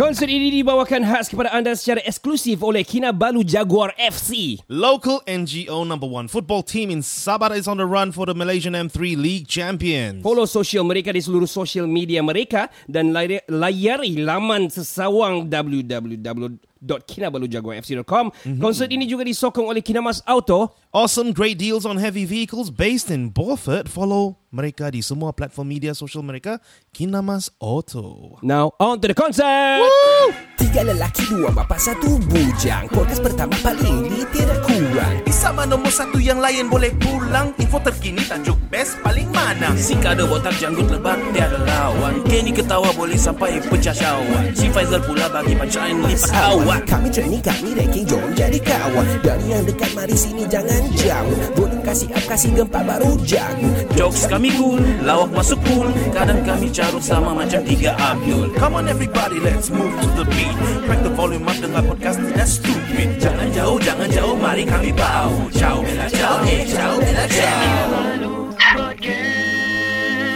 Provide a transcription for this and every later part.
Konsert ini dibawakan khas kepada anda secara eksklusif oleh Kinabalu Jaguar FC. Local NGO number one football team in Sabah is on the run for the Malaysian M3 League champions. Follow sosial mereka di seluruh sosial media mereka dan layari, laman sesawang www.kinabalujaguarfc.com. Mm-hmm. Konsert ini juga disokong oleh Kinamas Auto. Awesome great deals on heavy vehicles based in Beaufort. Follow mereka di semua platform media sosial mereka Kinamas Auto. Now on to the concert. Woo! Tiga lelaki, dua bapa, satu bujang. Podcast pertama paling ini tidak kurang. Di sama nombor satu yang lain boleh pulang. Info terkini tajuk best paling mana. Si kado botak janggut lebat tiada lawan. Kenny ketawa boleh sampai pecah syawak. Si Faizal pula bagi pancaan lipat awak. Kami training, kami ranking, jom jadi kawan. Dari yang dekat, mari sini jangan jauh. Volume kasih up, kasih gempa baru jago. Jokes kami cool, lawak masuk cool. Kadang kami carut sama macam tiga Abdul. Come on everybody, let's move to the beat. Crack the volume up dengan podcast tidak stupid. Jangan jauh, jangan jauh, mari kami bau. Ciao, bella ciao, eh, ciao, bella ciao.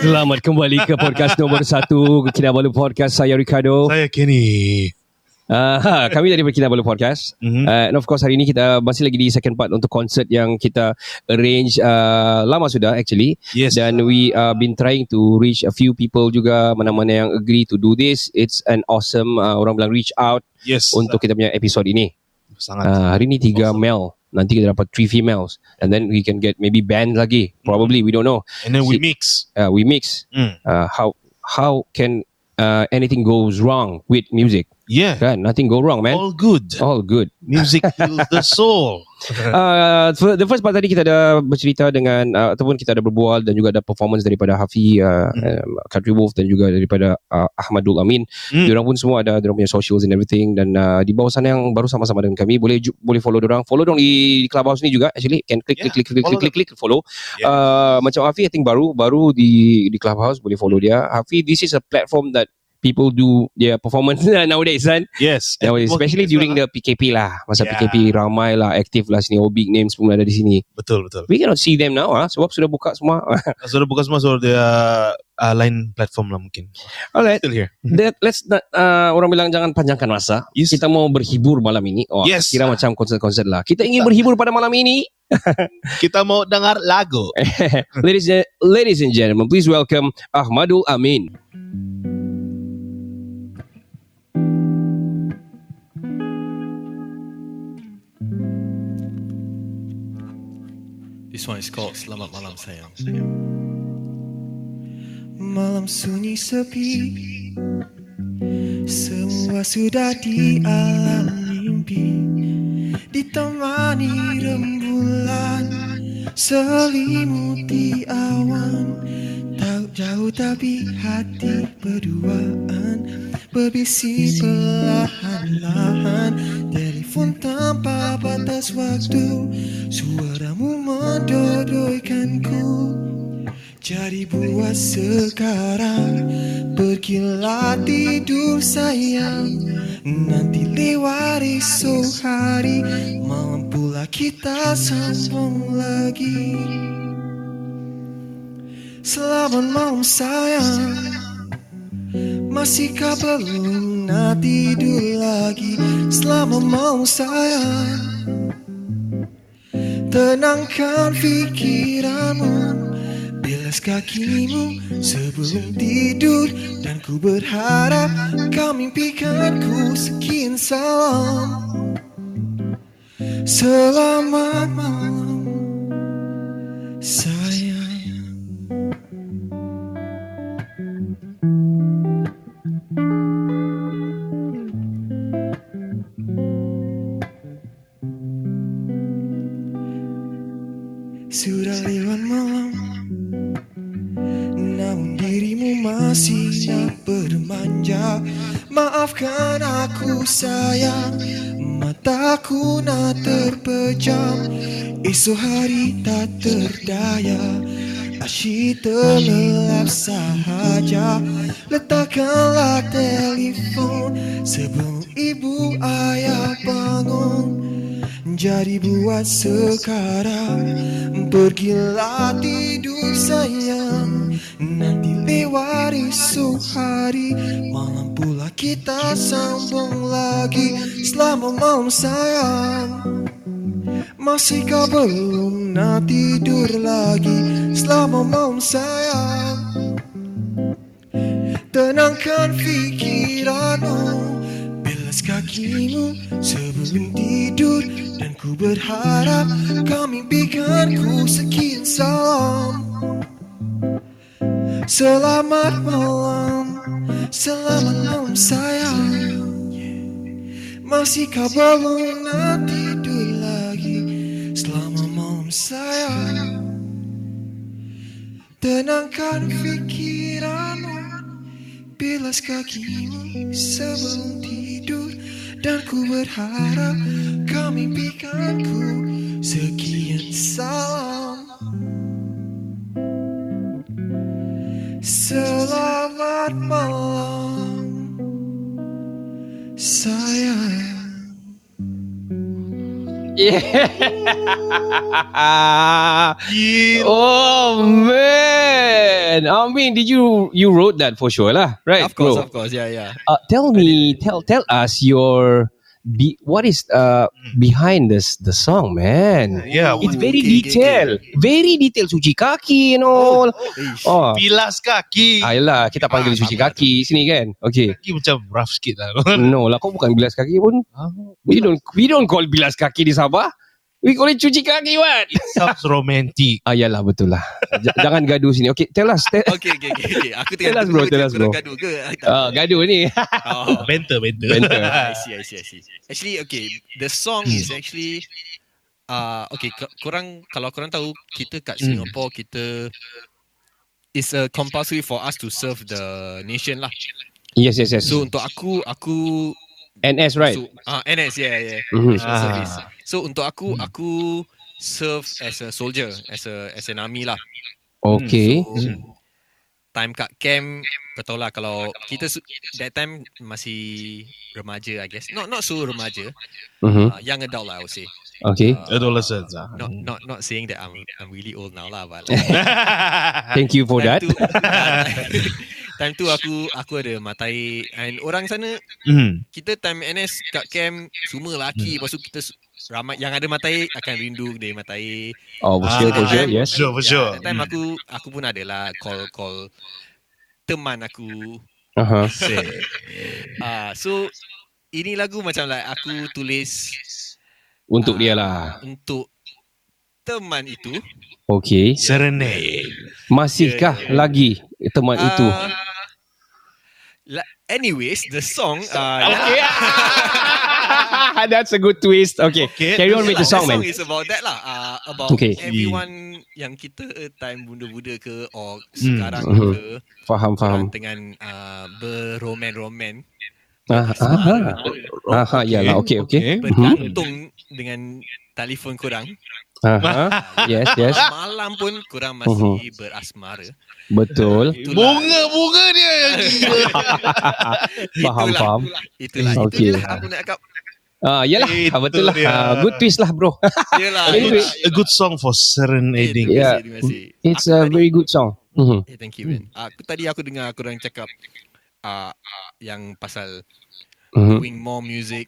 Selamat kembali ke podcast nombor satu Kinabalu Podcast. Saya Ricardo. Saya Kenny. Uh, kami dari Kinabalu Podcast. Mm-hmm. Uh, and of course hari ini kita masih lagi di second part untuk konsert yang kita arrange uh, lama sudah actually. Yes. Dan we uh, been trying to reach a few people juga mana-mana yang agree to do this. It's an awesome uh, orang bilang reach out Yes. untuk kita punya episode ini. Sangat. Uh, hari ini tiga Awesome. male. Nanti kita dapat three females. And then we can get maybe band lagi. Probably, we don't know. And then we mix. Uh, we mix. Mm. Uh, how how can uh, anything goes wrong with music? Yeah. Nothing go wrong, man. All good. All good. Music heals the soul. Uh, so the first part tadi kita ada bercerita dengan uh, ataupun kita ada berbual dan juga ada performance daripada Hafi uh, um, Country Wolf dan juga daripada uh, Ahmadul Amin. Hmm. Diorang pun semua ada diorang punya socials and everything dan uh, di bawah sana yang baru sama-sama dengan kami boleh ju- boleh follow diorang. Follow dong di, di Clubhouse ni juga actually can click Yeah, click click click follow click click, click follow. Yeah. Uh, macam Hafi I think baru baru di di Clubhouse boleh follow dia. Hafi this is a platform that people do their performance nowadays kan. Yes. And especially during well, the PKP lah. Masa Yeah. PKP ramai lah, aktif lah sini. Oh, big names pun ada di sini. ah. Betul, betul. We cannot see them now ah, sebab sudah buka semua. Sudah buka semua so dia uh, lain platform lah mungkin. Alright. Still here. That, let's not, uh, orang bilang jangan panjangkan masa. Yes. Kita mau berhibur malam ini. Oh, Yes. Kira macam konsert-konsert lah. Kita ingin berhibur pada malam ini. Kita mau dengar lagu. ladies, and, ladies and gentlemen, please welcome Ahmadul Amin. This one is called Selamat Malam Sayang. Malam sunyi sepi. Semua sudah di alam mimpi. Ditemani rembulan. Selimuti awan. Tak jauh tapi hati berduaan. Berbisi perlahan-lahan Telefon tanpa batas waktu Suaramu mendodoikanku. Jadi buat sekarang Pergilah tidur sayang. Nanti lewat esok hari Malam pula kita sambung lagi. Selamat malam sayang. Masihkah belum nak tidur lagi. Selamat malam sayang. Tenangkan fikiranmu Bilas kakimu sebelum tidur. Dan ku berharap kau mimpikanku sekian salam. Selamat malam. Sayang Esok hari tak terdaya. Asyik terlelap sahaja. Letakkanlah telefon Sebelum ibu ayah bangun. Jadi buat sekarang. Pergilah tidur sayang. Nanti lewat esok hari. Malam pula kita sambung lagi. Selama malam sayang belum nak tidur lagi Selama malam sayang. Tenangkan fikiranmu Belas kakimu sebelum tidur. Dan ku berharap kau mimpikan ku sekian salam. Selamat malam Selamat malam sayang. Masihkah belum nak Tenangkan fikiranmu. Bilas kakimu sebelum tidur. Dan ku berharap kau mimpikan ku Sekian salam. Selamat malam. Sayang Yeah. Oh man, I mean, did you you wrote that for sure lah, right? Of course, bro? of course. Yeah, yeah. Uh, tell me, tell tell us your be what is uh behind this the song, man. Yeah, It's very okay, okay, detailed, very detailed. Suci kaki and all. Oh, Bilas kaki. Ayolah, kita panggil Ah, suci kaki sini kan. Okay. Kaki macam rough sikit lah. No lah, kau bukan bilas kaki pun. We don't we don't call bilas kaki di Sabah. We call it cuci kaki, what? Sounds romantic. Ah, yalah, betul lah. J- Jangan gaduh sini. Okay, tell us. Tell, Okay, okay, okay. okay. Aku Tell tengah us, bro, tell us, bro. gaduh ke? uh, gaduh ni. Oh. Banter, banter. Banter. I see, I see, I see. Actually, okay, the song is actually uh okay, korang kalau korang tahu kita kat Hmm. Singapore kita it's a compulsory for us to serve the nation lah. yes, yes, yes. So untuk aku aku NS, right? so ah NS yeah yeah. Mhm. Ah. Service. So untuk aku aku serve as a soldier, as a as an army lah. Okay. So, time kat camp kau tahu lah kalau kita su- that time masih remaja I guess. Not not so remaja. Mhm. Uh, young adult lah I would say. Okay. Adolescents ah. Not not not saying that I'm I'm really old now lah but like, Thank you for that. tu time tu aku aku ada matai and orang sana Hmm. kita time NS kat camp semua lelaki lepas tu kita ramai yang ada matai akan rindu dia matai Oh, for sure, for sure, time- yes. For sure, for sure. that time Hmm. aku aku pun ada lah call call teman aku Uh-huh. ah so ini lagu macam like aku tulis Untuk Ah, dia lah. untuk teman itu Okay. Serenade. Masihkah lagi teman itu? Ah, la- anyways the song uh, Okay. That's a good twist. Okay. Okay. Carry on with the Yeah, song, man. is about that lah. Uh, about Okay. everyone yang kita uh, time muda-muda ke or Hmm. sekarang Mhm. ke Faham, faham. dengan uh, beroman-roman Ah, ah, ah. Aha, yalah. Okay, okay. Mhm. bergantung dengan telefon korang. Aha. Yes, yes. Malam pun korang masih berasmara. Betul. Itulah- Bunga-bunga dia yang gila. Faham, itulah, faham. Itulah. Okay. Okay. Itulah aku nak cakap. Ah, yalah. Itu Betul lah. dia. Ah, good twist lah, bro. Yelah. Anyway. A good song for serenading. Yeah. Terima kasih. It's Aku a very good song. Mhm. Eh, thank you, man. Aku tadi aku dengar korang cakap uh, uh, yang pasal Mhm. doing more music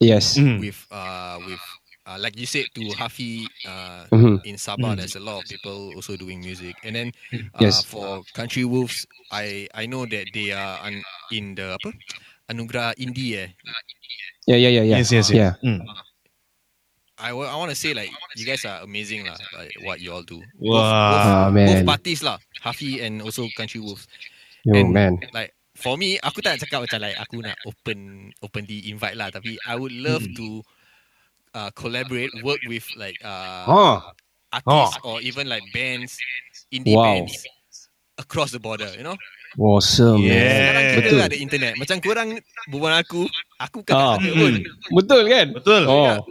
Yes. Hmm. with uh with uh, like you said to Hafi uh, Mhm. in Sabah there's a lot of people also doing music and then uh, Yes. for Country Wolves I I know that they are un, in the apa Anugerah Indie eh Yeah, yeah, yeah, yeah. Yes, yes, Yeah. yes. Hmm. I, wa- I want to say like you guys are amazing lah like what you all do Wow. Ah, both man. parties lah Hafi and also Country Wolves Yo, And man. like for me aku tak cakap macam like aku nak open openly invite lah tapi I would love to uh, collaborate work with like uh, Oh, artists or even like bands indie Wow. bands across the border you know awesome. Yeah. sekarang kita Betul. ada internet macam korang berbual aku Aku kena Ah. kata pun. Betul kan? Betul. Oh,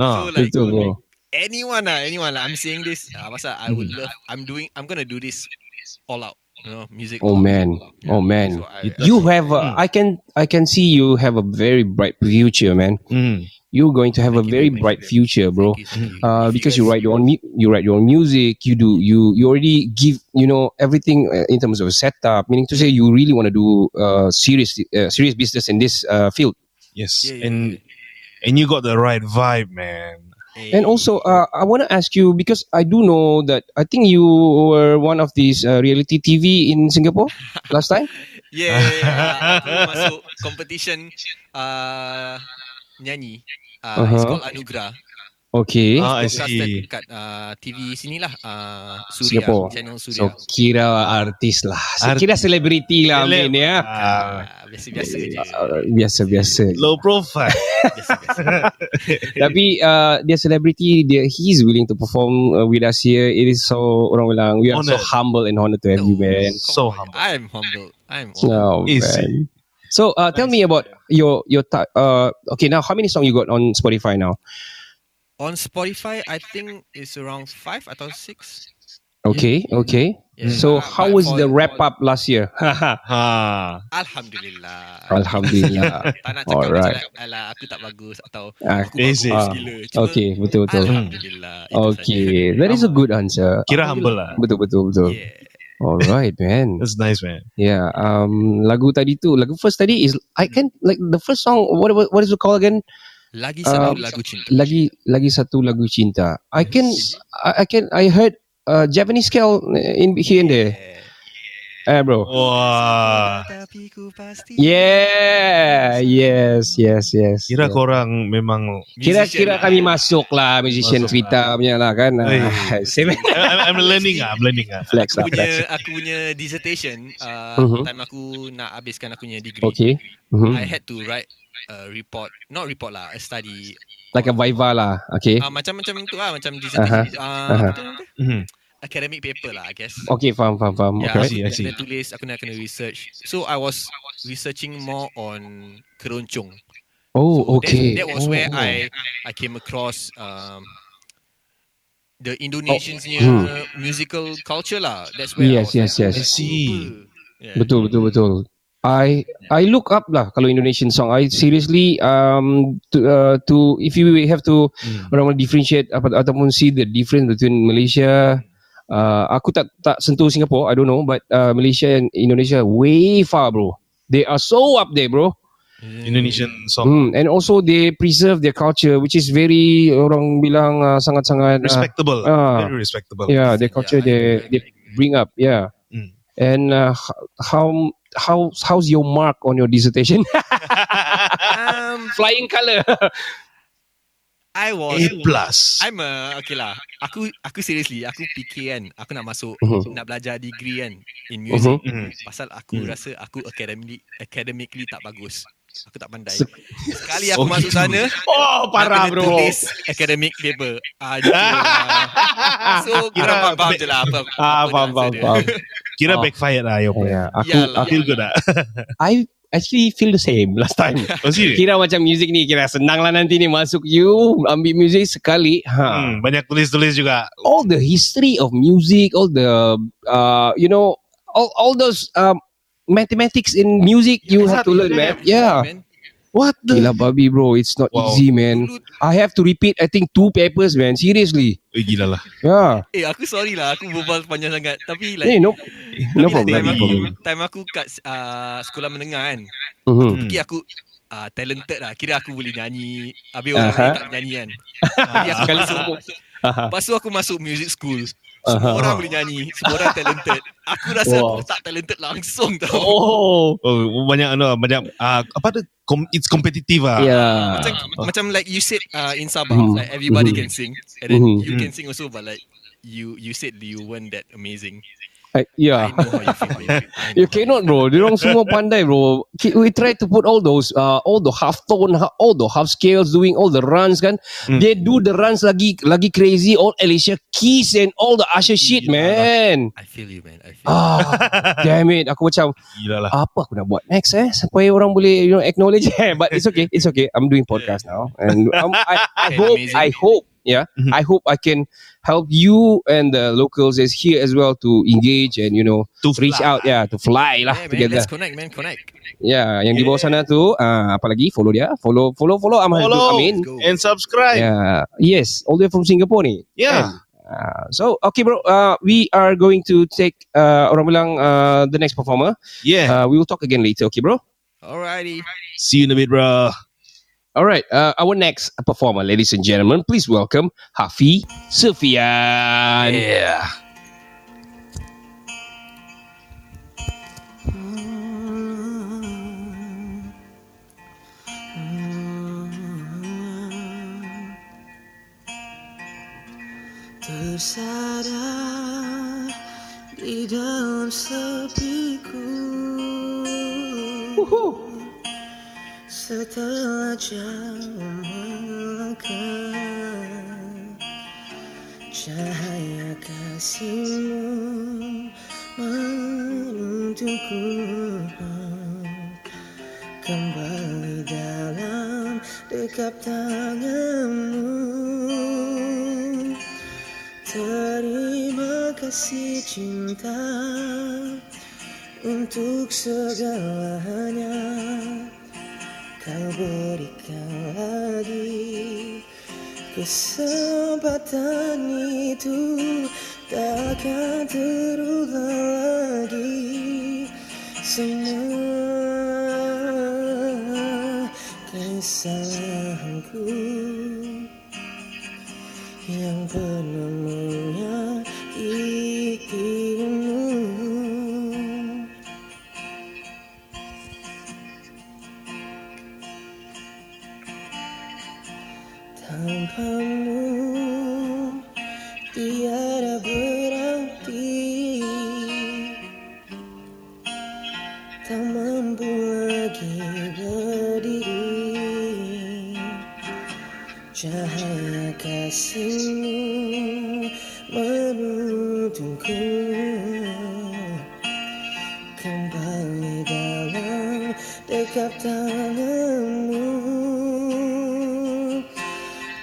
Ah. So like betul bro. anyone lah, anyone lah. I'm saying this. Uh, pasal I would Hmm. love. I'm doing. I'm gonna do this all out. You know, music. Oh all out. man, oh man. So I, You have a, I can I can see you have a very bright future, man. Mm. You're going to have a Thank you very very bright man. future, bro. You. Uh, because you guys- write your own mu- you write your own music. You do you you already give you know everything uh, in terms of a setup. Meaning to say, you really want to do uh, serious uh, serious business in this uh, field. Yes. Yeah, yeah, and and you got the right vibe, man. And also, uh, I want to ask you because I do know that I think you were one of these uh, reality TV in Singapore last time. Yeah, yeah, yeah. aku masuk competition uh, nyanyi. Uh, It's Uh-huh. called Anugerah. Okay. Ah, I see. kat uh, TV sinilah uh, Suria, Singapore. channel So Suria. kira artis lah. Artis. Kira selebriti lah Celeb. Amin ya. Ah, Uh, biasa-biasa je. Uh, Biasa-biasa. low profile. Biasa-biasa. Tapi uh, dia selebriti dia he's willing to perform uh, with us here. It is so orang bilang we are so Honoured. humble and honored to have you man. so humble. I'm humble. I'm humble. Oh, Easy. man. So uh, tell me about your your uh okay now how many songs you got on Spotify now? On Spotify, I think it's around five atau six. Okay, okay. Yeah. So Uh, how was the wrap up last year? Ha. Alhamdulillah. Alhamdulillah. tak nak cakap Alright. macam alah aku tak bagus atau Ah, aku bagus easy. gila. Cuma okay, betul betul. Alhamdulillah. itu Okay, that is a good answer. Kira humble lah. Betul betul betul. Yeah. Alright, man. That's nice, man. Yeah. Um, lagu tadi tu, lagu first tadi is I can like the first song. What what is it called again? Lagi satu Um, lagu cinta. Lagi lagi satu lagu cinta. I can I, I can I heard uh, Japanese scale in here and there. Eh, bro. Wah. Pasti Yeah, yes, yes, yes. Kira yeah. korang memang Kira-kira kami masuk lah musician Masuk cerita punya lah kan. Hey. Ah, I'm, I'm learning ah, I'm learning ah. flex lah aku punya flex. aku punya dissertation uh, Mhm. time aku nak habiskan aku punya degree. Okay. Mhm. I had to write a report, not report lah, a study. Like a viva lah. Okay. Ah macam-macam tu lah, macam dissertation. Uh, tu nama dia? Mhm. academic paper lah, I guess. Okay, faham, faham, faham. Yeah, Okay. I see, I see. kena tulis, aku nak kena research. So I was researching more on keroncong. Oh, So okay. That, that was oh, where oh. I I came across um, the Indonesians Oh, hmm. musical culture lah. That's where Yes, I yes, was yes. like, I see. Yeah. Betul, betul, betul. I I look up lah kalau Indonesian song. I seriously um to uh, to if you have to Hmm. orang differentiate apa ataupun see the difference between Malaysia uh, aku tak tak sentuh Singapore I don't know but uh, Malaysia and Indonesia way far bro they are so up there bro Indonesian song. hmm. and also they preserve their culture which is very orang bilang uh, sangat-sangat uh, Respectable. ah. Very respectable. yeah their culture Yeah, I they they bring up yeah. And uh, how how how's your mark on your dissertation Um, flying color I was A plus. I'm a okay lah. Aku aku seriously aku fikir kan aku nak masuk Mhm. nak belajar degree kan in music. Mhm. Pasal aku Mhm. rasa aku academically academically tak bagus. Aku tak pandai. Se- Sekali aku Oh, masuk gitu. sana, oh nak kena tulis academic paper. Ah, lah. So kira faham, faham je lah apa. apa ah dia faham answer faham dia. faham Kira Oh. backfired lah your plan. yeah aku Yalah. I feel good ah. I actually feel the same last time. Oh? Kira macam music ni kira senang lah nanti ni masuk you ambil music sekali. Ha. Hmm, banyak tulis-tulis juga. All the history of music, all the uh you know all all those um mathematics in music you have to learn, man. Yeah. Man. What Gila babi bro, it's not Wow. easy man. I have to repeat I think two papers man, seriously. Eh, gila lah. Yeah. Eh aku sorry lah aku berbual panjang sangat tapi like Hey, no no problem. time aku, time aku kat uh, sekolah menengah kan Mhm. Hmm. Fikir aku uh, talented lah Kira aku boleh nyanyi Habis orang lain tak nyanyi kan Jadi aku Sekali masuk. Lepas tu aku masuk music school Semua Aha. orang boleh nyanyi Semua orang talented Aku rasa Wow. aku tak talented langsung tau Oh. Oh, banyak ano, banyak ah, apa tu? Com- it's competitive ah. Yeah. Macam, macam like you said uh, in Sabah Mhm. Like everybody Mhm. can sing And then Mhm. you can sing also But like You you said you weren't that amazing I, yeah. I know how you feel. you You cannot bro. Dia orang semua pandai bro. We try to put all those uh, All the half tone ha- All the half scales Doing all the runs kan? They do the runs lagi Lagi crazy. All Alicia Keys And all the Usher shit man. I feel you, man. I feel Ah, damn it. Aku macam Gila lah. Apa aku nak buat next eh? Supaya orang boleh You know acknowledge. But it's okay It's okay. I'm doing podcast now. And um, I, I Okay, hope amazing. I hope Yeah I hope I can Help you And the locals Is here as well To engage And you know To Reach fly. out Yeah to fly lah Yeah, man. Together Let's connect, man. Connect. Ya, yang di bawah sana tu, uh, apa lagi? Follow dia. Follow, follow, follow Ahmad Follow Amin. And subscribe. Yeah, yes, all the way from Singapore ni. Yeah. Uh, so, okay bro, uh, we are going to take, uh, orang bilang, uh, the next performer. Yeah. Uh, we will talk again later, okay bro? Alrighty. See you in a bit, bro. All right, uh, our next performer, ladies and gentlemen, please welcome Hafi Sufian. Yeah. Tersadar di dalam sepiku Setelah jauh melangkah Cahaya kasihmu menuntunku Kembali dalam dekap tanganmu Terima kasih cinta Untuk segalanya Kau berikan lagi Kesempatan itu Takkan terulang lagi. Semua kesalahanku yang pernah kasihmu menuntunku Kembali dalam dekap tanganmu.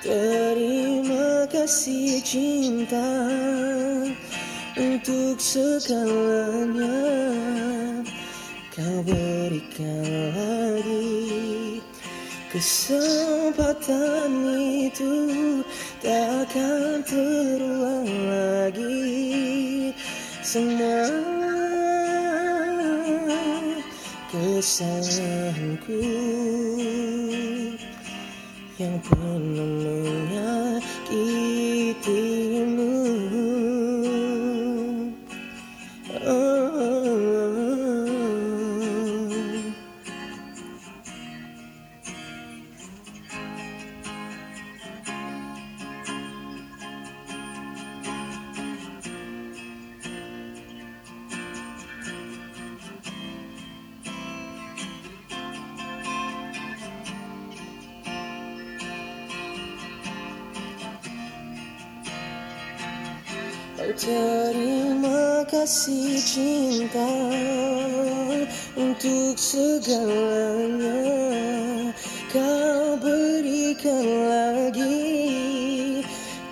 Terima kasih cinta Untuk segalanya. Kau berikan lagi Kesempatan itu takkan terulang lagi. Semua kesalahanku Yang pernah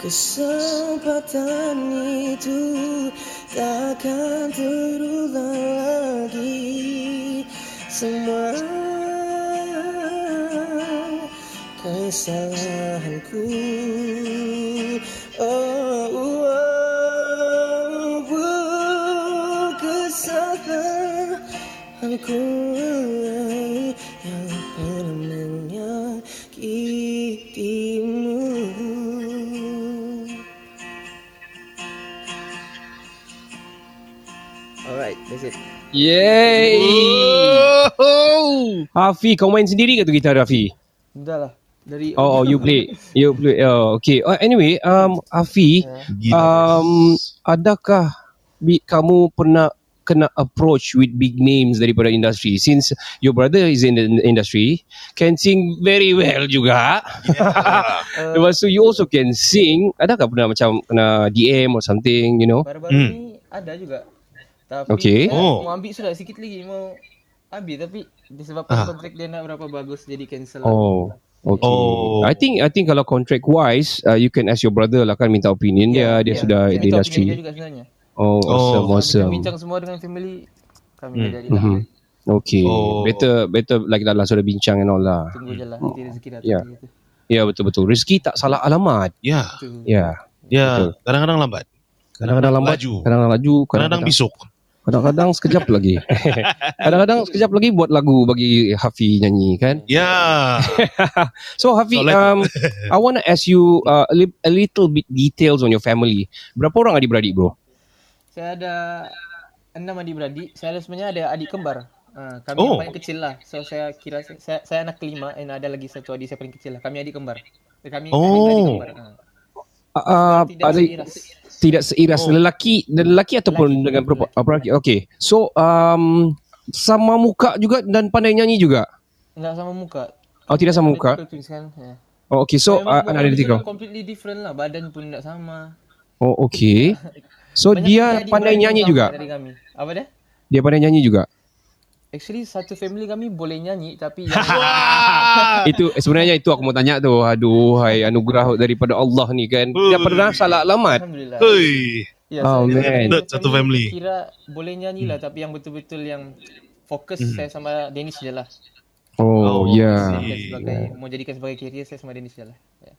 kesempatan itu takkan terulang lagi semua kesalahanku oh, Yay! Oh. Hafi, kau main sendiri ke tu gitar Hafi? Dah lah. Dari Oh, oh, you play. You play. Oh, okay. Uh, anyway, um, Hafi, um, adakah bi- kamu pernah kena approach with big names daripada industri since your brother is in the industry can sing very well juga lepas tu you also can sing adakah pernah macam kena DM or something you know Baru-baru Hmm. ni ada juga. Tapi Okay. Oh. mau ambil sudah sikit lagi mau ambil tapi disebabkan Ah. kontrak dia nak berapa bagus jadi cancel. Oh, okay. Oh. I think I think kalau contract wise, uh, you can ask your brother lah kan minta opinion dia. Dia sudah Saya di opinion dia industri. juga sebenarnya. Oh, awesome, Oh. awesome. Bincang semua dengan family kami Hmm. dah jadi lah. Mhm. Okay, Oh. better better like that lah sudah bincang and all lah. Tunggu je lah nanti rezeki datang Ya. gitu. Ya betul betul. Rezeki tak salah alamat. Ya, Tu. Ya. ya. Betul. Kadang-kadang lambat. Kadang-kadang lambat, Laju. kadang-kadang laju, Kadang-kadang bisuk. Kadang-kadang sekejap lagi. kadang-kadang sekejap lagi buat lagu bagi Hafi nyanyi kan. Ya. So Hafi, Solat. um, I want to ask you uh, a, li- a little bit details on your family. Berapa orang adik-beradik bro? Saya ada enam adik-beradik. Saya ada sebenarnya ada adik kembar. Ha, kami Oh. yang paling kecil lah. So saya kira saya, saya anak kelima and ada lagi satu adik saya paling kecil lah. Kami adik kembar. Kami Oh. adik kembar. Ha. Uh, Tidak ada seiras. Tidak seiras Oh. lelaki lelaki ataupun Lelaki. dengan perempuan apa lelaki okey so um sama muka juga dan pandai nyanyi juga Enggak sama muka. oh tidak sama muka. Ya. oh okey so uh, analytical different, completely different lah. Badan pun tidak sama. oh okey so dia pandai nyanyi juga Dari kami. Apa dia? dia pandai nyanyi juga Actually satu family kami boleh nyanyi tapi yang itu sebenarnya itu aku mau tanya tu aduh hai anugerah daripada Allah ni kan dia pernah salah alamat alhamdulillah. Hei. Ya, Oh, man. Satu family. Kira boleh nyanyi lah tapi yang betul-betul yang fokus saya sama Dennis je lah. oh Oh, ya see. sebagai mau jadikan sebagai career saya sama Dennis je lah. Ya.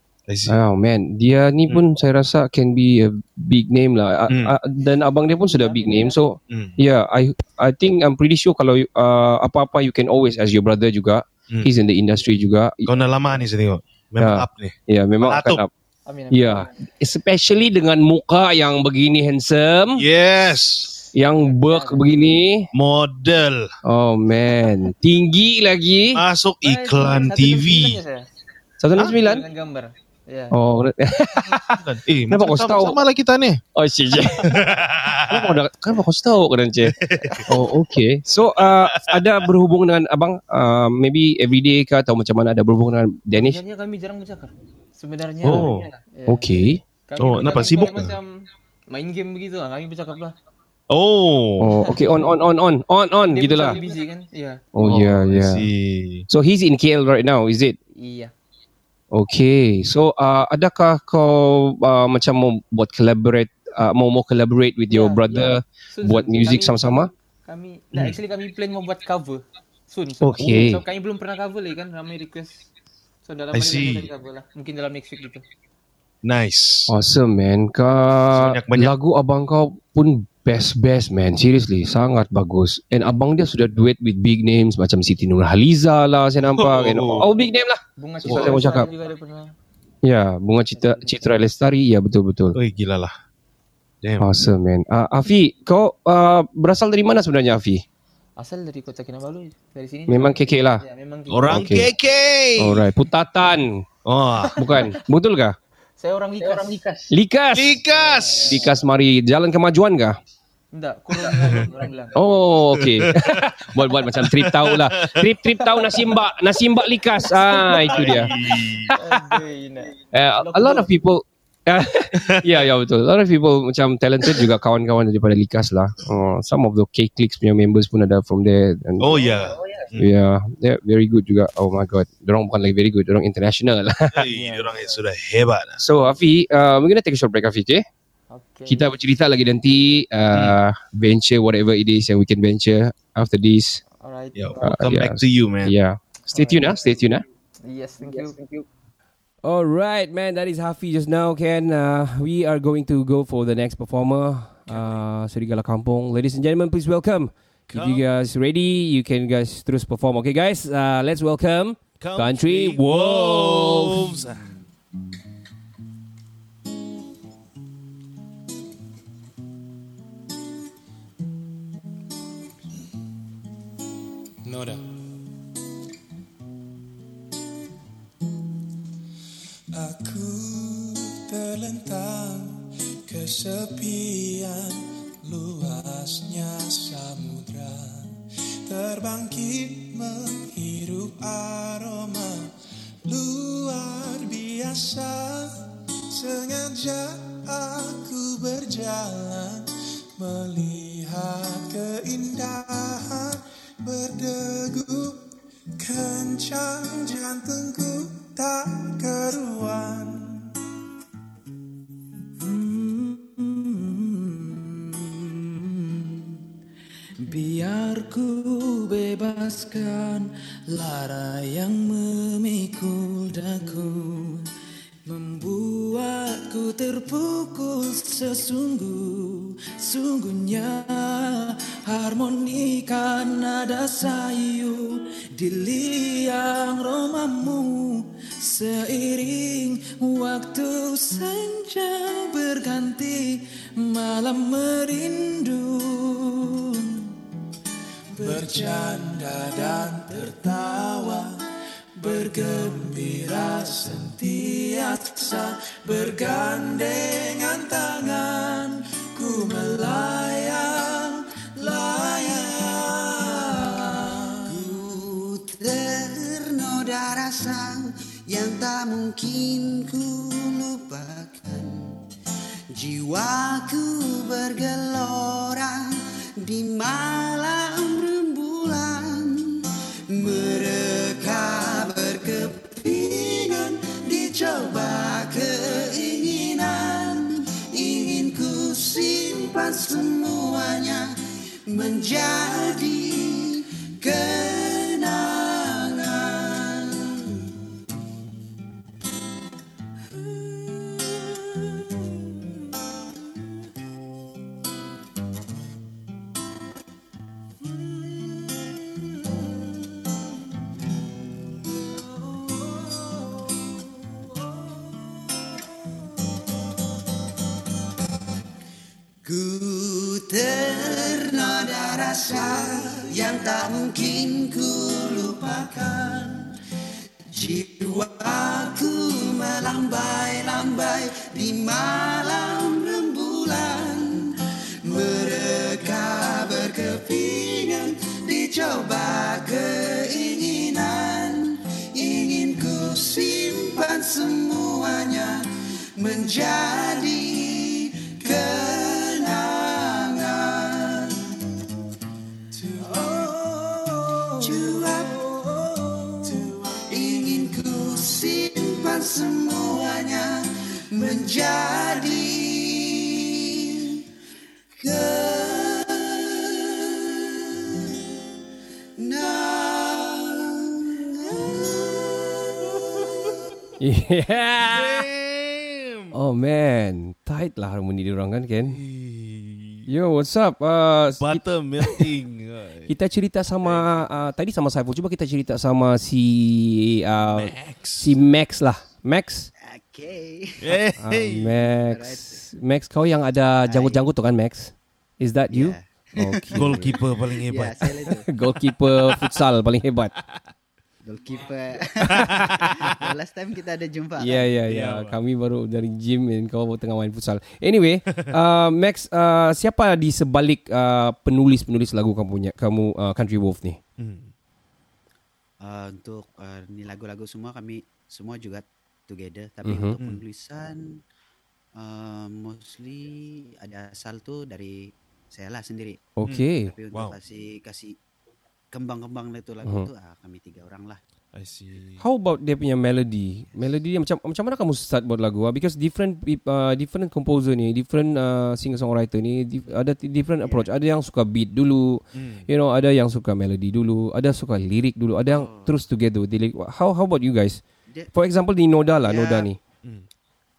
Oh man, dia ni pun saya rasa can be a big name lah. A- Hmm. a- dan abang dia pun sudah big name. So Hmm. yeah, I I think I'm pretty sure kalau uh, apa-apa you can always ask your brother juga. Hmm. He's in the industry juga. Kau nak lama ni saya tengok. Memang Ya. up ni. Ya, memang Atuk. akan up. Amin. amin. Ya, especially dengan muka yang begini handsome, Yes. yang berk begini. Model. Oh man, tinggi lagi. Masuk iklan satu TV. sembilan je saya. 169. Dengan gambar. Ya. Oh, Eh, Kenapa kau tahu? sama lah kita ni. Oh, shit. Kenapa kau dah, kenapa kau tahu kan Encik? Oh, okay. So, uh, ada berhubung dengan abang, uh, maybe everyday ke atau macam mana ada berhubung dengan Danish? Sebenarnya kami jarang bercakap. Sebenarnya. Oh. Ya. Okay. Kami Oh, kenapa? Sibuk macam main game begitu lah. Kami bercakap lah. Oh. Oh, okay. On, on, on, on. On, on. Dia Gitulah. pun busy kan? Iya. Oh, yeah, I yeah. see. So, he's in KL right now, is it? Iya. Okay. So, uh, adakah kau uh, macam mau buat collaborate, uh, mau mau collaborate with your Ya, brother, Soon, buat soon. music Kami- sama-sama? Kami, nah, actually kami plan mau buat cover soon. So, Okay. So kami belum pernah cover lagi kan, ramai request. So dalam I see. ini kita cover lah. Mungkin dalam next week gitu. Nice. Awesome, man. Ka Banyak-banyak. lagu abang kau pun best-best, man. Seriously, sangat bagus. And abang dia sudah duet with big names macam Siti Nurhaliza lah, saya nampak. And Oh. all big name lah. Bunga So, Citra saya mau cakap. juga ada pernah. Ya, Bunga Citra, Citra Lestari. Ya, betul-betul. Oi, gila lah. Damn. Awesome, man. Uh, Afi, kau uh, berasal dari mana sebenarnya, Afi? Asal dari Kota Kinabalu dari sini. Memang KK lah. Ya, memang kita. Orang Okay. KK. Alright, Putatan. Oh. Bukan. Betul kah? Saya orang Likas. Saya orang Likas. Likas. Likas. Likas mari jalan kemajuan kah? Enggak, kurang orang bilang. Oh, okay. Buat-buat macam trip tahu lah. Trip-trip tahu nasi mbak. Nasi mbak likas. Ah, itu dia. Uh, a lot of people Ya, ya betul. A lot of people macam talented juga kawan-kawan daripada Likas lah. Uh, some of the K-Clicks punya members pun ada from there. And, Oh ya. Yeah, they're very good juga. Oh my god. Diorang bukan lagi very good. Diorang international lah. Hey, orang sudah hebat. So, Afi, uh, we're gonna take a short break, Afi, okay? Okay. Kita bercerita lagi nanti uh, venture whatever it is yang we can venture after this. Alright. Yeah, Uh, welcome yeah. back to you, man. Yeah. Stay tuned, ah. Stay tuned, ah. Yes, thank you. Thank you. All right, man. That is Hafi just now, Ken. Uh, we are going to go for the next performer, uh, Serigala Kampung. Ladies and gentlemen, please welcome. If you guys ready, you can guys terus perform. Okay, guys. Uh, let's welcome Country Wolves. Noda. Kesepian luasnya samudra. Terbangkit menghirup aroma luar biasa. Sengaja aku berjalan Melihat keindahan berdegup. Kencang jantungku tak keruan bebaskan lara yang memikul daku Membuatku terpukul sesungguh Sungguhnya harmonika nada sayu Di liang romamu Seiring waktu senja berganti Malam merindu Bercanda dan tertawa Bergembira sentiasa Bergandengan tangan Ku melayang Layang. Ku ternoda rasa Yang tak mungkin ku lupakan. Jiwaku bergelora di malam rembulan Mereka berkepingan dicoba keinginan. Ingin ku simpan semuanya menjadi Yeah. Oh man, tight lah harmoni dia orang kan Ken. Yo, what's up? Uh, Butter melting. kita cerita sama uh, tadi sama Saiful. Cuba kita cerita sama si uh, Max. si Max lah. Max. Okay. Ah, Max. Max kau yang ada janggut-janggut tu kan Max? Is that you? Okay. Goalkeeper paling hebat. Tu. Goalkeeper futsal paling hebat. Goalkeeper. Last time kita ada jumpa. Ya ya ya. Kami baru dari gym dan kau tengah main futsal. Anyway, uh, Max, uh, siapa di sebalik uh, penulis-penulis lagu kamu punya, kamu uh, Country Wolf ni? Uh, untuk uh, ni lagu-lagu semua kami semua juga together. Tapi Mhm. untuk penulisan uh, mostly ada asal tu dari saya lah sendiri. Okay. Tapi untuk Wow. kasih kasih kembang-kembang itu lagu Mhm. tu ah, kami tiga orang lah. I see. How about dia punya melody? Melody dia macam macam mana kamu start buat lagu? ah? Because different peop- uh, different composer ni, different uh, singer songwriter ni dif- ada different approach. Ada yang suka beat dulu, you know, ada yang suka melody dulu, ada suka lirik dulu, ada yang terus together with the lyric. How how about you guys? Dia- For example di Noda lah, Ya. Noda ni.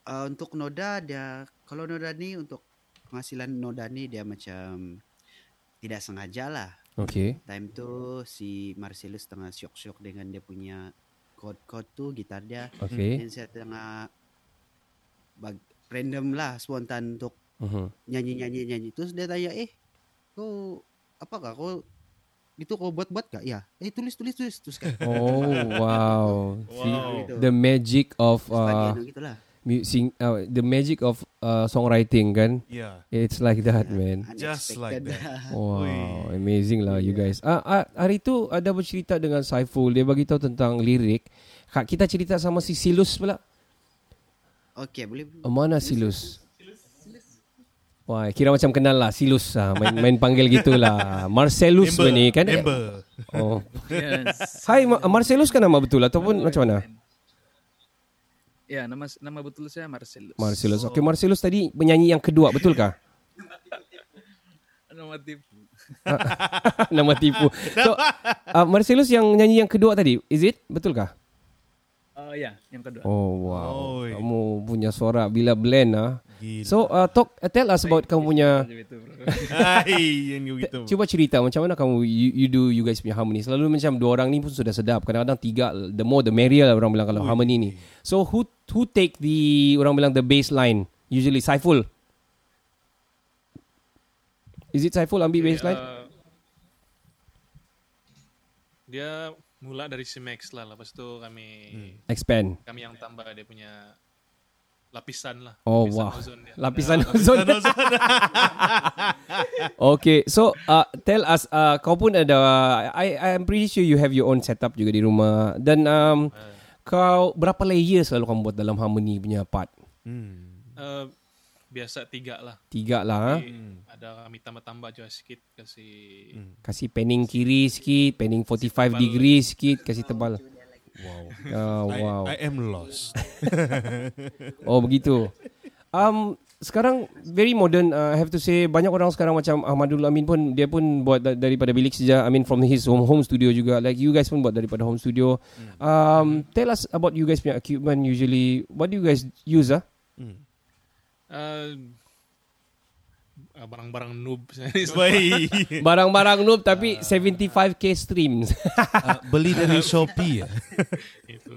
Uh, untuk Noda dia kalau Noda ni untuk penghasilan Noda ni dia macam tidak sengaja lah. Okay. Time tu si Marcellus tengah syok-syok dengan dia punya chord-chord tu gitar dia. Okay. Dan saya tengah bag, random lah spontan untuk Mhm. nyanyi-nyanyi nyanyi. Terus dia tanya, "Eh, kau apakah kau itu kau buat-buat gak? Ya. Eh tulis tulis tulis terus kan. Oh wow. See, Wow. the magic of uh. Sing, uh, the magic of uh, songwriting kan. Yeah. It's like that, man. Just like that. Wow, amazing lah you guys. Ah, ah, hari tu ada bercerita dengan Saiful, dia bagi tahu tentang lirik. Kak, kita cerita sama si Silus pula. Okey, boleh. Oh, mana Silus? Wah, kira macam kenal lah Silus lah. Main, main panggil gitulah. Marcelus ni kan? member. Oh. Yes. Hai, Ma- Marcelus kan nama betul ataupun macam mana? Ya, nama nama betul saya Marcelus. Marcelus. Okey, Marcelus tadi penyanyi yang kedua, betul kah? Nama tipu. nama tipu. So, uh, Marcelus yang nyanyi yang kedua tadi, is it? Betul kah? Oh ya, yang kedua. Oh wow. Kamu punya suara bila blend ah. So uh, talk uh, tell us about kamu punya Hai, yang gitu. Cuba cerita macam mana kamu you, you do you guys punya harmony. Selalu macam dua orang ni pun sudah sedap. Kadang-kadang tiga the more the merrier lah orang bilang kalau harmony ni. So who who take the orang bilang the bass line? Usually Saiful. Is it Saiful ambil bass line? Uh, dia mula dari si Max lah. Lepas tu kami Expand. Kami yang tambah dia punya lapisan lah. Oh lapisan wow. ozon dia. Lapisan Ya, ozon. lapisan ozon. okay, so uh, tell us uh, kau pun ada I I'm pretty sure you have your own setup juga di rumah dan um, kau berapa layer selalu kamu buat dalam harmony punya part? Uh, biasa tiga lah. Tiga lah, Tapi Ada kami tambah-tambah juga sikit kasih. Kasih panning kiri sikit, panning 45 degree sikit, kasih tebal. Wow. Oh, I- wow. I am lost. oh begitu. Um sekarang very modern uh, I have to say banyak orang sekarang macam Ahmadul Amin pun dia pun buat da- daripada bilik saja I mean from his home home studio juga like you guys pun buat daripada home studio. Um tell us about you guys punya equipment usually what do you guys use ah? Uh, uh, barang-barang noob. Barang-barang noob tapi 75k streams. Ah, beli dari Shopee ya. Itu.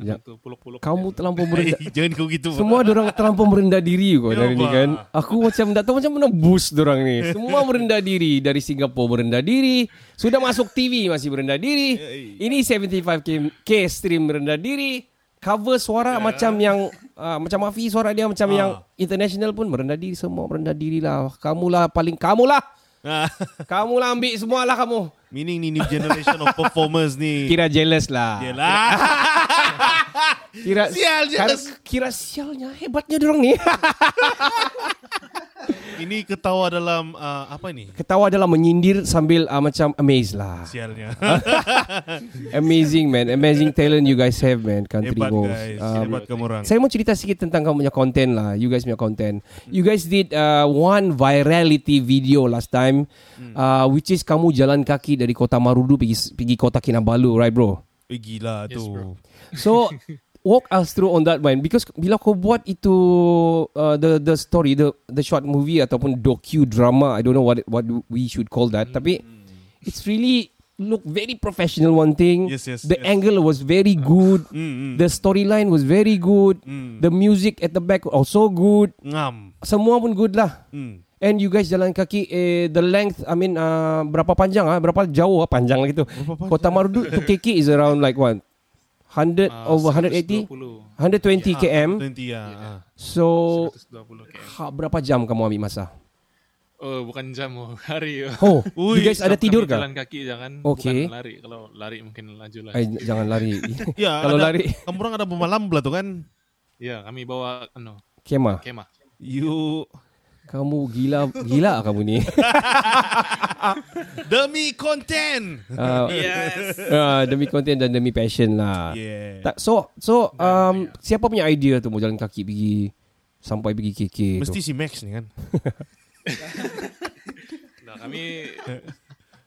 Ya. Itu puluk-puluk. Kamu terlampau merendah. Eh, jangan kau gitu. Semua orang terlampau merendah diri kok dari ni Kenapa? kan. Aku macam tak tahu macam mana boost orang ni. Semua merendah diri dari Singapura merendah diri, sudah masuk TV masih merendah diri. Ini 75k K stream merendah diri. Cover suara macam yang uh, macam Afi suara dia macam yang international pun merendah diri semua merendah diri lah. Kamulah paling kamulah. kamulah ambil semualah kamu. Meaning ni new generation of performers ni. Kira jealous lah. Yelah. Kira Sial, jealous. Kira sialnya hebatnya dorang ni. Ini ketawa dalam uh, apa ni? Ketawa adalah menyindir sambil uh, macam amazed lah. Sialnya. Amazing man, amazing talent you guys have man, country Hebat, goals. guys. Hebat kamu orang. Saya mau cerita sedikit tentang kamu punya konten lah, you guys punya konten. You guys did uh, one virality video last time, Hmm. uh, which is kamu jalan kaki dari kota Marudu pergi pergi kota Kinabalu, right bro? Eh, gila Yes, tu. bro. So walk us through on that man because bila kau buat itu uh, the the story the the short movie ataupun docu drama I don't know what what we should call that tapi it's really look very professional one thing Yes, yes, the yes. angle was very good Mm, mm. the storyline was very good Mm. the music at the back also good Ngam. semua pun good lah Mm. And you guys jalan kaki eh, the length I mean uh, berapa panjang ah berapa jauh ah panjang lah gitu. Kota Marudu to KK is around like what 100 Ah, over 180 120 km. 20 ya. ah. So 120 km. ha, berapa jam kamu ambil masa? Oh, bukan jam, oh, hari. Oh, Ui, you guys ada tidur kah? Jalan kaki jangan, Okay. bukan lari. Kalau lari mungkin laju lah. Eh, jangan lari. Ya, Kalau ada- lari Kamu orang ada pemalam pula tu kan? Ya, kami bawa ano, kemah. kemah. You Kamu gila gila kamu ni. demi konten. Uh, Yes. uh, demi konten dan demi passion lah. Yeah. Tak, so so um, siapa punya idea tu mau jalan kaki pergi sampai pergi KK Mesti tu? si Max ni kan. Nah, kami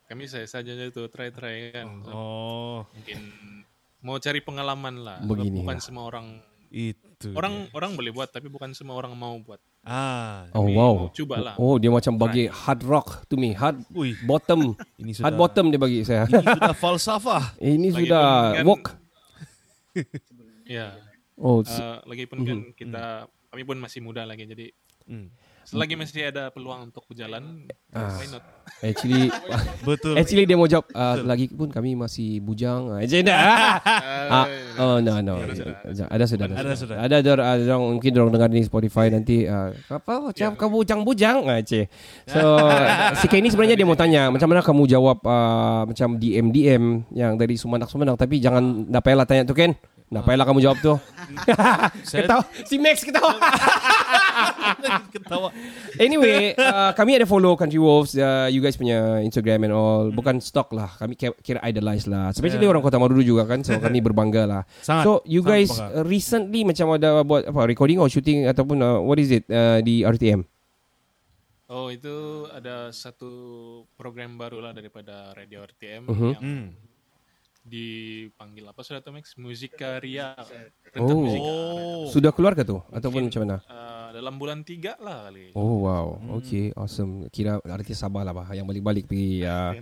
kami saya saja tu try-try kan. So, Oh, Mungkin mau cari pengalaman lah. Begini bukan lah. semua orang itu. orang orang boleh buat tapi bukan semua orang mau buat. Ah, Oh wow. mau cubalah. Oh dia macam bagi hard rock to me, hard Ui. bottom. Ini Hard sudah- bottom dia bagi saya. ini sudah falsafah. Ini Lagipun sudah kan- walk. Ya. Oh, s- Uh, lagipun kan kita kami pun masih muda lagi jadi Selagi masih ada peluang untuk berjalan, Ah. why not? Actually Betul. Actually dia mau jawab uh, Betul. lagi pun kami masih bujang. Ah, Actually dah. ah, oh no no. Ada sudah ada. Ada sudah. Ada ada ada orang mungkin orang dengar ni Spotify nanti uh, apa macam kamu bujang-bujang ah cik. So si Kenny sebenarnya dia mau tanya macam mana kamu jawab uh, macam DM DM yang dari Sumanak-Sumanak tapi jangan dah payahlah tanya tu Ken. Dah payahlah kamu jawab tu. ketawa. Si Max ketawa. Ketawa. Anyway, uh, kami ada follow Country Wolves, uh, you guys punya Instagram and all. Bukan stok lah, kami kira, kira idolize lah. Especially Yeah. orang Kota Marudu juga kan, so kami berbangga lah. Sangat, so you sangat guys bangga. uh, recently macam ada buat apa recording or shooting ataupun uh, what is it uh, di RTM? Oh itu ada satu program baru lah daripada Radio RTM Mhm. yang Hmm. Dipanggil apa sudah tuh Max? Musika Ria. Rentet Oh. Musika. Sudah keluar ke tu ataupun macam mana? Uh, dalam bulan tiga lah kali. Oh wow, okay, awesome. Kira artis Sabah lah bah, yang balik-balik pergi uh,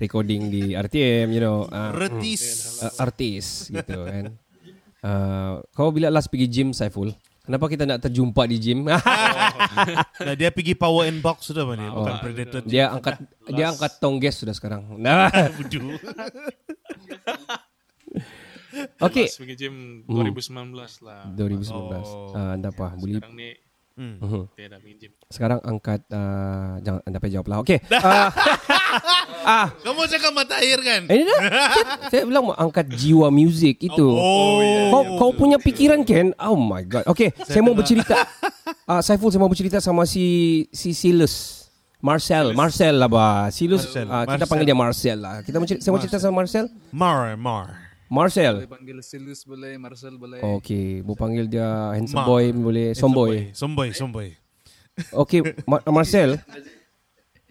recording di RTM, you know. Uh, Artis. uh, artis gitu kan. Uh, kau bila last pergi gym Saiful? Kenapa kita nak terjumpa di gym? Nah, dia pergi power and box sudah mana? Oh, Bukan predator. dia angkat dia angkat tongges sudah sekarang. Nah. Okey. Last pergi gym Hmm. 2019 lah. 2019. Ah, anda apa? Boleh Sekarang ni Hmm. Tiada pergi gym. Sekarang angkat uh, jangan anda payah jawab lah. Okey. Uh, ah, Kamu cakap mata air kan? ini dah. Saya, saya bilang mau angkat jiwa music itu. Oh, yeah. Kau kau punya pikiran Ken? Oh my god. Okey, saya, mau bercerita. Ah, Saiful saya mau bercerita sama si si Silus. Marcel, Marcel lah bah. Silus Marcel, ah, kita Marcel. panggil dia Marcel lah. Kita mau cerita, saya mau cerita sama Marcel. Mar, Mar. Marcel. Boleh panggil Silus boleh, Marcel boleh. Okey, mau panggil dia handsome Ma. boy boleh, somboy. Somboy, somboy. Okey, Ma- Marcel.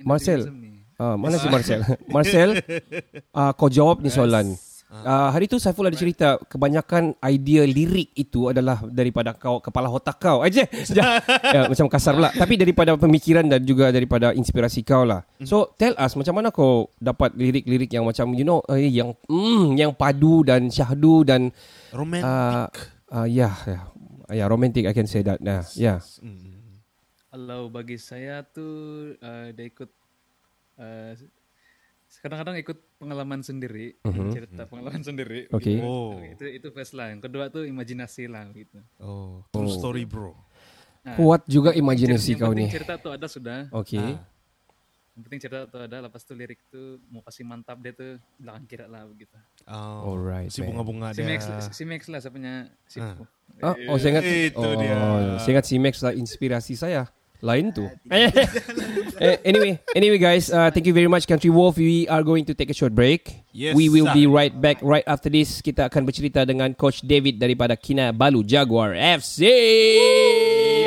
Marcel. Ah, mana si Marcel? Marcel, ah, kau jawab ni soalan. Ah, hari tu Saiful ada cerita kebanyakan idea lirik itu adalah daripada kau kepala otak kau aja. ya, macam kasar pula. Tapi daripada pemikiran dan juga daripada inspirasi kau lah. So tell us macam mana kau dapat lirik-lirik yang macam you know eh, yang mm, yang padu dan syahdu dan Romantic. ah ah, ya ya ya romantic I can say that. Nah, ya. Kalau bagi saya tuh uh, dia ikut uh, kadang-kadang ikut pengalaman sendiri, Mhm. cerita pengalaman sendiri. Oke. gitu. Oh. Itu itu first lah. Yang kedua tuh imajinasi lah gitu. Oh, true Oh. story bro. Nah, Kuat juga imajinasi kau yang penting ni. Cerita tuh ada sudah. Okey. Nah, yang penting cerita tuh ada, lepas tuh lirik tuh mau kasih mantap dia tuh belakang kira lah begitu. Oh, Alright. si bunga-bunga Si. Max, si Max lah saya punya si Ah. Ah, oh, saya ingat Itu oh, dia. Saya ingat si Max lah inspirasi saya. Lain tu. Eh, anyway, anyway guys, uh, thank you very much Country Wolf. We are going to take a short break. Yes, We will sir. be right back right after this. Kita akan bercerita dengan Coach David daripada Kinabalu Jaguar FC.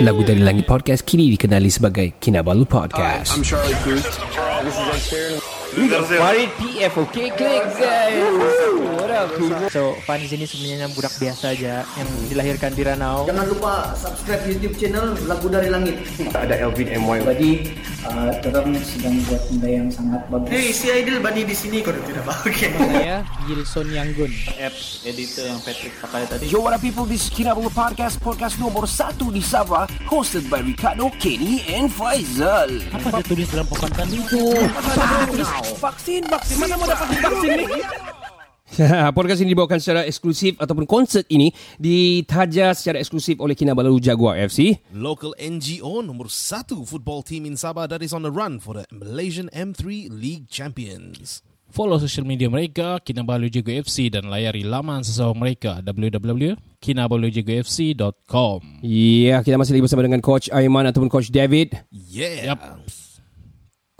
Lagu dari Langit Podcast kini dikenali sebagai Kinabalu Podcast. I'm Charlie Cruz. This is Ed Sheeran. Farid PF, okay, click guys. So, Fan di sini sebenarnya budak biasa aja yang dilahirkan di Ranau. Jangan lupa subscribe YouTube channel Lagu Dari Langit. Ada Elvin MY. Jadi, uh, orang sedang buat benda yang sangat bagus. Hey, si Aidil Bani di sini kau tidak. Okay. Saya Gilson Yanggun. Apps editor yang Patrick pakai tadi. Yo, what up people? This is Kinabalu Podcast, podcast nomor satu di Sabah, hosted by Ricardo, Kenny, and Faizal. Apa dia tulis dalam papan tadi itu? Vaksin, vaksin. Mana mau dapat vaksin ni? Podcast ini dibawakan secara eksklusif ataupun konsert ini ditaja secara eksklusif oleh Kinabalu Jaguar FC. Local NGO nomor satu football team in Sabah that is on the run for the Malaysian M3 League Champions. Follow social media mereka Kinabalu Jago FC dan layari laman sesuatu mereka www.kinabalujagofc.com. Ya, kita masih lagi bersama dengan Coach Aiman ataupun Coach David. Yeah. Yep.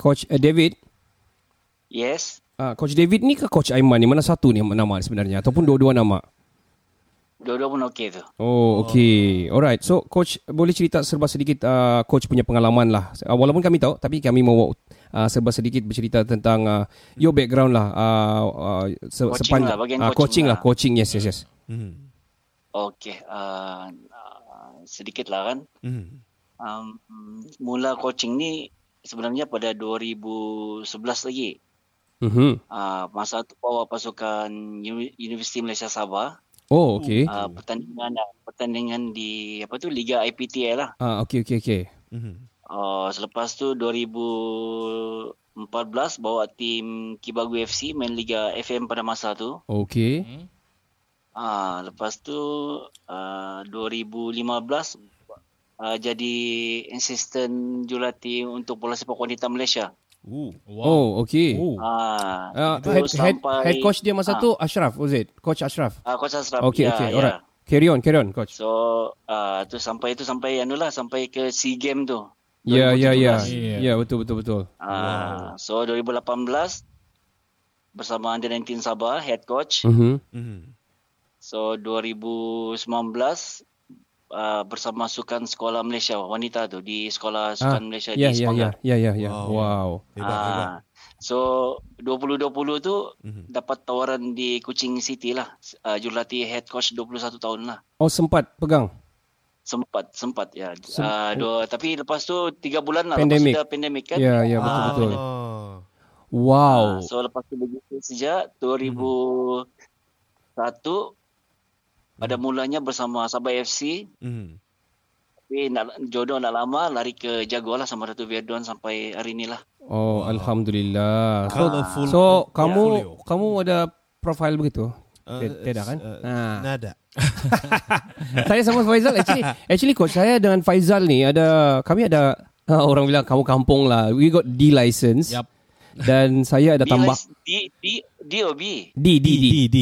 Coach uh, David, Yes. Uh, Coach David ni ke Coach Aiman ni? Mana satu ni nama sebenarnya? Ataupun dua-dua nama? Dua-dua pun okey tu. Oh, okay. Alright. So, Coach, boleh cerita serba sedikit uh, Coach punya pengalaman lah. Uh, walaupun kami tahu, tapi kami mau uh, serba sedikit bercerita tentang uh, your background lah. Uh, uh, se- Coaching sepanjang- lah, bagian ah, coaching coaching lah. lah. Coaching, yes, yes, yes. Hmm. Okey. Uh, uh, sedikit lah kan. Hmm. Um, mula coaching ni sebenarnya pada 2011 lagi. Mhm. Uh, masa tu bawa pasukan Uni- Universiti Malaysia Sabah. Oh, okay. Uh, pertandingan pertandingan di apa tu Liga IPTL lah. Ah, okay, okay, okay. Mhm. Uh, selepas tu 2014 bawa tim Kibagu FC main Liga FM pada masa tu. Okay. Ah, lepas tu uh, 2015 uh, jadi assistant jurulatih untuk bola sepak wanita Malaysia. Ooh. Oh, okay. Ah, Uh, head, head, sampai head coach dia masa ah, tu Ashraf, was it? Coach Ashraf. Ah, coach Ashraf. Okay, ya, okay, ya. alright. Carry on, carry on, coach. So, uh, tu sampai tu sampai anu lah sampai ke SEA Game tu. Ya, ya, ya. 2017. Ya, betul, betul, betul. Ah, so 2018 bersama Under 19 Sabah head coach. Mhm. Mhm. So 2019 uh, bersama sukan sekolah Malaysia wanita tu di sekolah sukan Malaysia ya, di ya, ya, Sepanggar. ya, ya, ya. Wow. Ah, so 2020 tu Mhm. dapat tawaran di Kuching City lah uh, jurulatih head coach 21 tahun lah. Oh, sempat pegang. Sempat sempat ya. Sem- uh, dua, tapi lepas tu tiga bulan lah Pandemic. lepas sudah pandemic kan. Ya, ya, betul, Ah, betul. Oh. Wow. Ah, so lepas tu begitu sejak 2001 pada mulanya bersama Sabah FC Mhm. tapi nak jodoh nak lama lari ke Jaguar lah sama Ratu Viadon sampai hari ni lah. Oh, alhamdulillah. So, Colourful so kamu portfolio. kamu ada profile begitu? Uh, Ti- Tidak kan? uh, Ah. Nada. saya sama Faizal actually actually coach saya dengan Faizal ni ada kami ada uh, orang bilang kamu kampung lah. We got D license. Yup. Dan saya ada tambah di di DOB. D D D D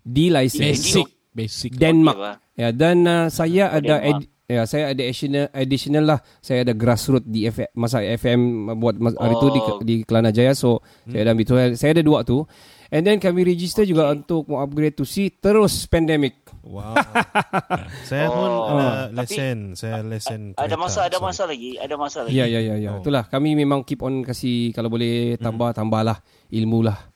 D license. Basic, basic. Denmark. Pak. Ya dan uh, saya ada Denmark. ed, ya saya ada additional additional lah. Saya ada grassroots di FM, masa FM buat mas, hari tu di Oh. di Kelana Jaya so saya ada ambil tu. Saya ada dua tu. And then kami register juga untuk mau upgrade to C terus pandemic. Wow. saya pun Oh, ada tapi- lesen, saya lesen. Ada kereta, masa ada sorry. masa lagi, ada masa lagi. Ya ya ya ya. Itulah kami memang keep on kasih kalau boleh tambah tambahlah ilmu lah.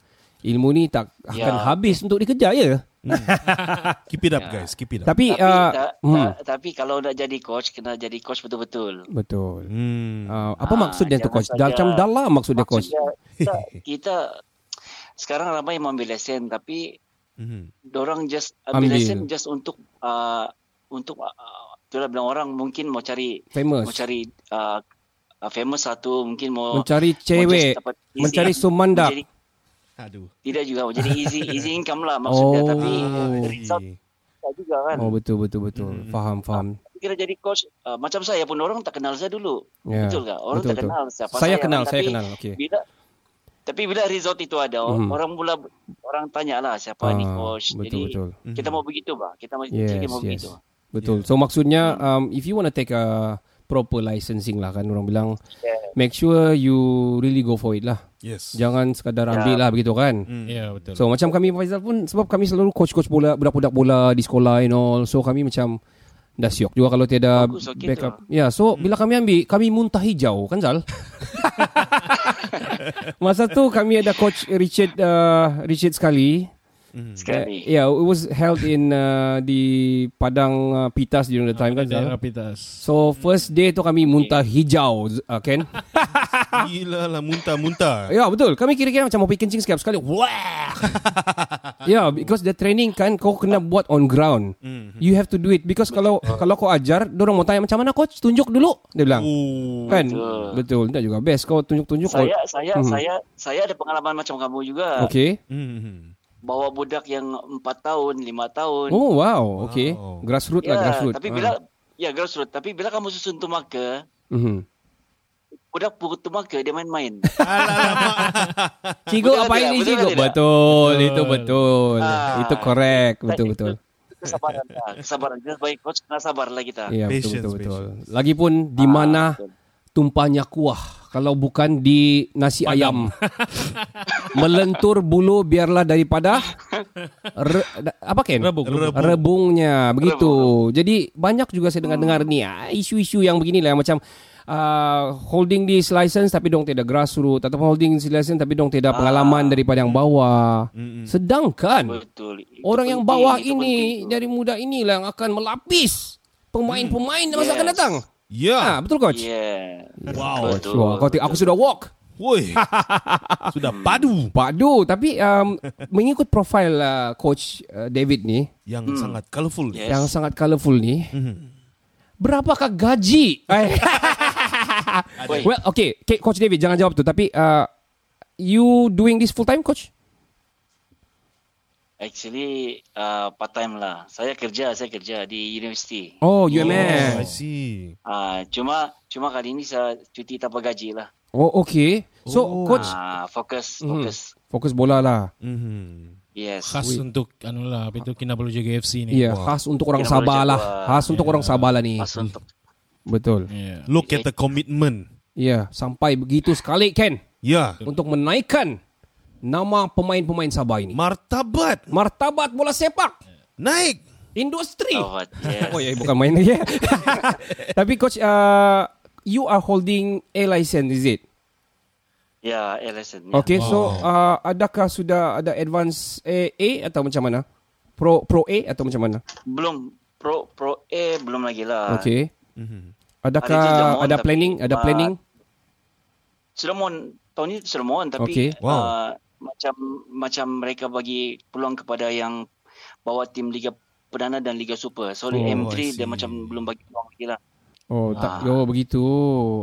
Ilmu ni tak akan Ya. habis untuk dikejar ya. Keep it up guys, keep it up. Tapi, Tapi, uh, ta- hmm. ta- tapi kalau nak jadi coach kena jadi coach betul-betul. Betul. Hmm. Uh, apa Ah, maksudnya tu jangan coach? saja- Macam dalam maksudnya coach. Maksudnya, kita, kita sekarang ramai yang ambil lesen tapi Mhm. orang just ambil, Ambil. lesen just untuk uh, untuk uh, itulah bilang orang mungkin mau cari Famous. mau cari uh, uh, famous satu mungkin mau Mencari mau cewek, dapat easy- mencari sumandak. menjadi- Aduh. tidak juga jadi easy easy income lah maksudnya Oh. tapi result tak juga kan Oh betul betul betul. Faham faham. kira jadi coach uh, macam saya pun orang tak kenal saya dulu Ya, betul tak orang betul, tak betul. kenal siapa Saya saya kenal, kan? saya Tapi kenal, okey. bila tapi bila result itu ada Mhm. orang mula orang tanya lah siapa ni Ah, coach betul, jadi betul. kita mau begitu bah kita mau Yes, kita mau yes. begitu Betul. So maksudnya um, if you want to take a proper licensing lah kan orang bilang make sure you really go for it lah. Yes. Jangan sekadar ambil lah begitu kan. Ya, betul. So macam kami Faizal pun sebab kami selalu coach-coach bola budak-budak bola di sekolah and all. So kami macam dah siok juga kalau tiada Bagus, okey backup. Ya, so bila kami ambil kami muntah hijau kan Zal? Masa tu kami ada coach Richard uh, Richard sekali. Sekali Uh, yeah, it was held in uh, di Padang uh, Pitas during the time kan Daerah Zal? Pitas. So first day tu kami muntah hijau uh, Ken. Gila lah muntah-muntah. Ya betul Kami kira-kira macam mau pergi kencing sekejap sekali Wah Ya yeah, because the training kan Kau kena buat on ground Mhm. You have to do it Because kalau Kalau kau ajar Diorang mau tanya macam mana coach Tunjuk dulu Dia bilang Oh. Kan Betul. Betul Tidak juga best Kau tunjuk-tunjuk saya kau, saya Mhm. saya saya ada pengalaman macam kamu juga Okay Mhm. Bawa budak yang empat tahun lima tahun. Oh wow. Okay Grassroots lah ya grassroots tapi Ah. bila ya grassroots tapi bila kamu susun tumaka Mhm. budak pukul tumaka dia main-main. Cigo Betul apa ini Betul Cigo tidak? Betul Itu betul. Ah. Itu correct. Betul-betul kesabaran lah. Kesabaran. Kita sebagai coach kena sabar lah kita. Iya betul Patience, betul betul. patience. Lagipun di Ah, mana betul. Tumpahnya kuah kalau bukan di nasi ayam. Melentur bulu biarlah daripada re, apa Ken? Rebung. Rebung. Rebungnya begitu. Jadi banyak juga saya dengar-dengar ni ah, isu-isu yang beginilah yang macam uh, holding this license tapi dong tidak grassroots ataupun holding this license tapi dong tidak pengalaman daripada yang bawah. Sedangkan betul Itu orang yang penting, bawah itu ini penting. dari muda inilah yang akan melapis pemain-pemain di masa akan Yes. datang. Ya. Ah, betul coach? yeah Wow. betul Wah, kau aku sudah walk. Woi. Sudah padu Padu tapi um, mengikut profil uh, coach uh, David ni yang sangat colorful. Yes. yang sangat colorful ni Mhm. berapakah gaji? Eh, well, okay. okay, Coach David, jangan jawab tu. Tapi, uh, you doing this full time, Coach? Actually uh, part time lah. Saya kerja, saya kerja di universiti. Oh, UMS. Oh, I see. Ah, cuma cuma kali ini saya cuti tanpa gaji lah. Oh, okay. So, Oh. Coach, Ah, fokus, Mhm. fokus. fokus bola lah. Mhm. Yes. Khas untuk anu lah, apa itu Kinabalu Jaga FC ni. Iya, khas untuk orang Kinabalu Sabah lah. Jawa. Khas untuk orang Sabah lah ni. Khas untuk Betul. Yeah. Look at the commitment. Ya, sampai begitu sekali, Ken. Ya. Untuk menaikkan nama pemain-pemain Sabah ini. Martabat. Martabat bola sepak. Naik. Industri. Oh, yes. Oh ya, bukan main lagi. Tapi coach, uh, you are holding A license, is it? Ya, LSN. Ya. Okay, so uh, adakah sudah ada advance A, A atau macam mana? Pro Pro A atau macam mana? Belum pro pro A belum lagi lah. Okay. Mhm. Adakah Ada mohon, ada tapi, planning? Ada uh, planning? Sudah mohon tahun ini sudah mohon tapi Okay. Wow. uh, macam macam mereka bagi peluang kepada yang bawa tim Liga Perdana dan Liga Super. So Oh, I M3 dia macam belum bagi peluang lagi lah. Oh, tak. Ah. Oh, begitu.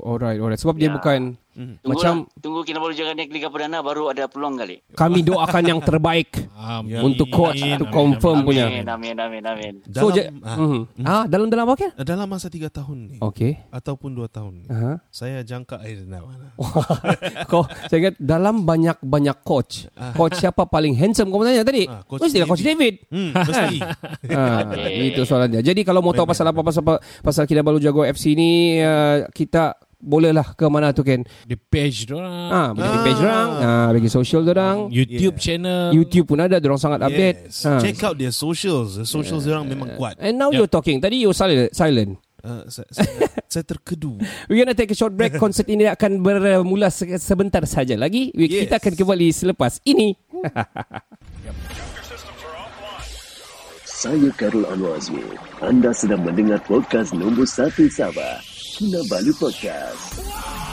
Alright, alright. Sebab dia Ya. bukan Mhm. Tunggu macam tunggu kita baru jangan naik Liga Perdana baru ada peluang kali. kami doakan yang terbaik Amin. untuk coach Amin, to confirm amin. punya. Amin, amin, amin, amin. So, Dalam, je, ah, mhm. ah, dalam dalam apa kan? dalam masa tiga tahun ni. Okay. Ataupun dua tahun ni. Aha. Saya jangka air mana. Kau saya ingat dalam banyak-banyak coach. Coach siapa paling handsome kau tanya tadi? Ah, Coach Mestilah coach David. Hmm, mesti. Ah, Okay. itu soalannya. Jadi kalau mau tahu pasal apa pasal pasal Kinabalu Jago FC ni uh, kita bolehlah ke mana tu Ken? Di page dorang. Ah, bagi di page orang, ah, bagi social orang. YouTube Yeah. channel. YouTube pun ada, orang sangat update. Yes. Ah. Check out their socials. The socials orang memang kuat. And now you're talking. Tadi you silent. silent. Uh, saya, saya, saya terkedu. We're gonna take a short break. Konsert ini akan bermula se- sebentar saja lagi. We- Yes. Kita akan kembali selepas ini. Saya Karul Anwar Azmi. Anda sedang mendengar podcast nombor 1 Sabah. aqui na Vale Podcast.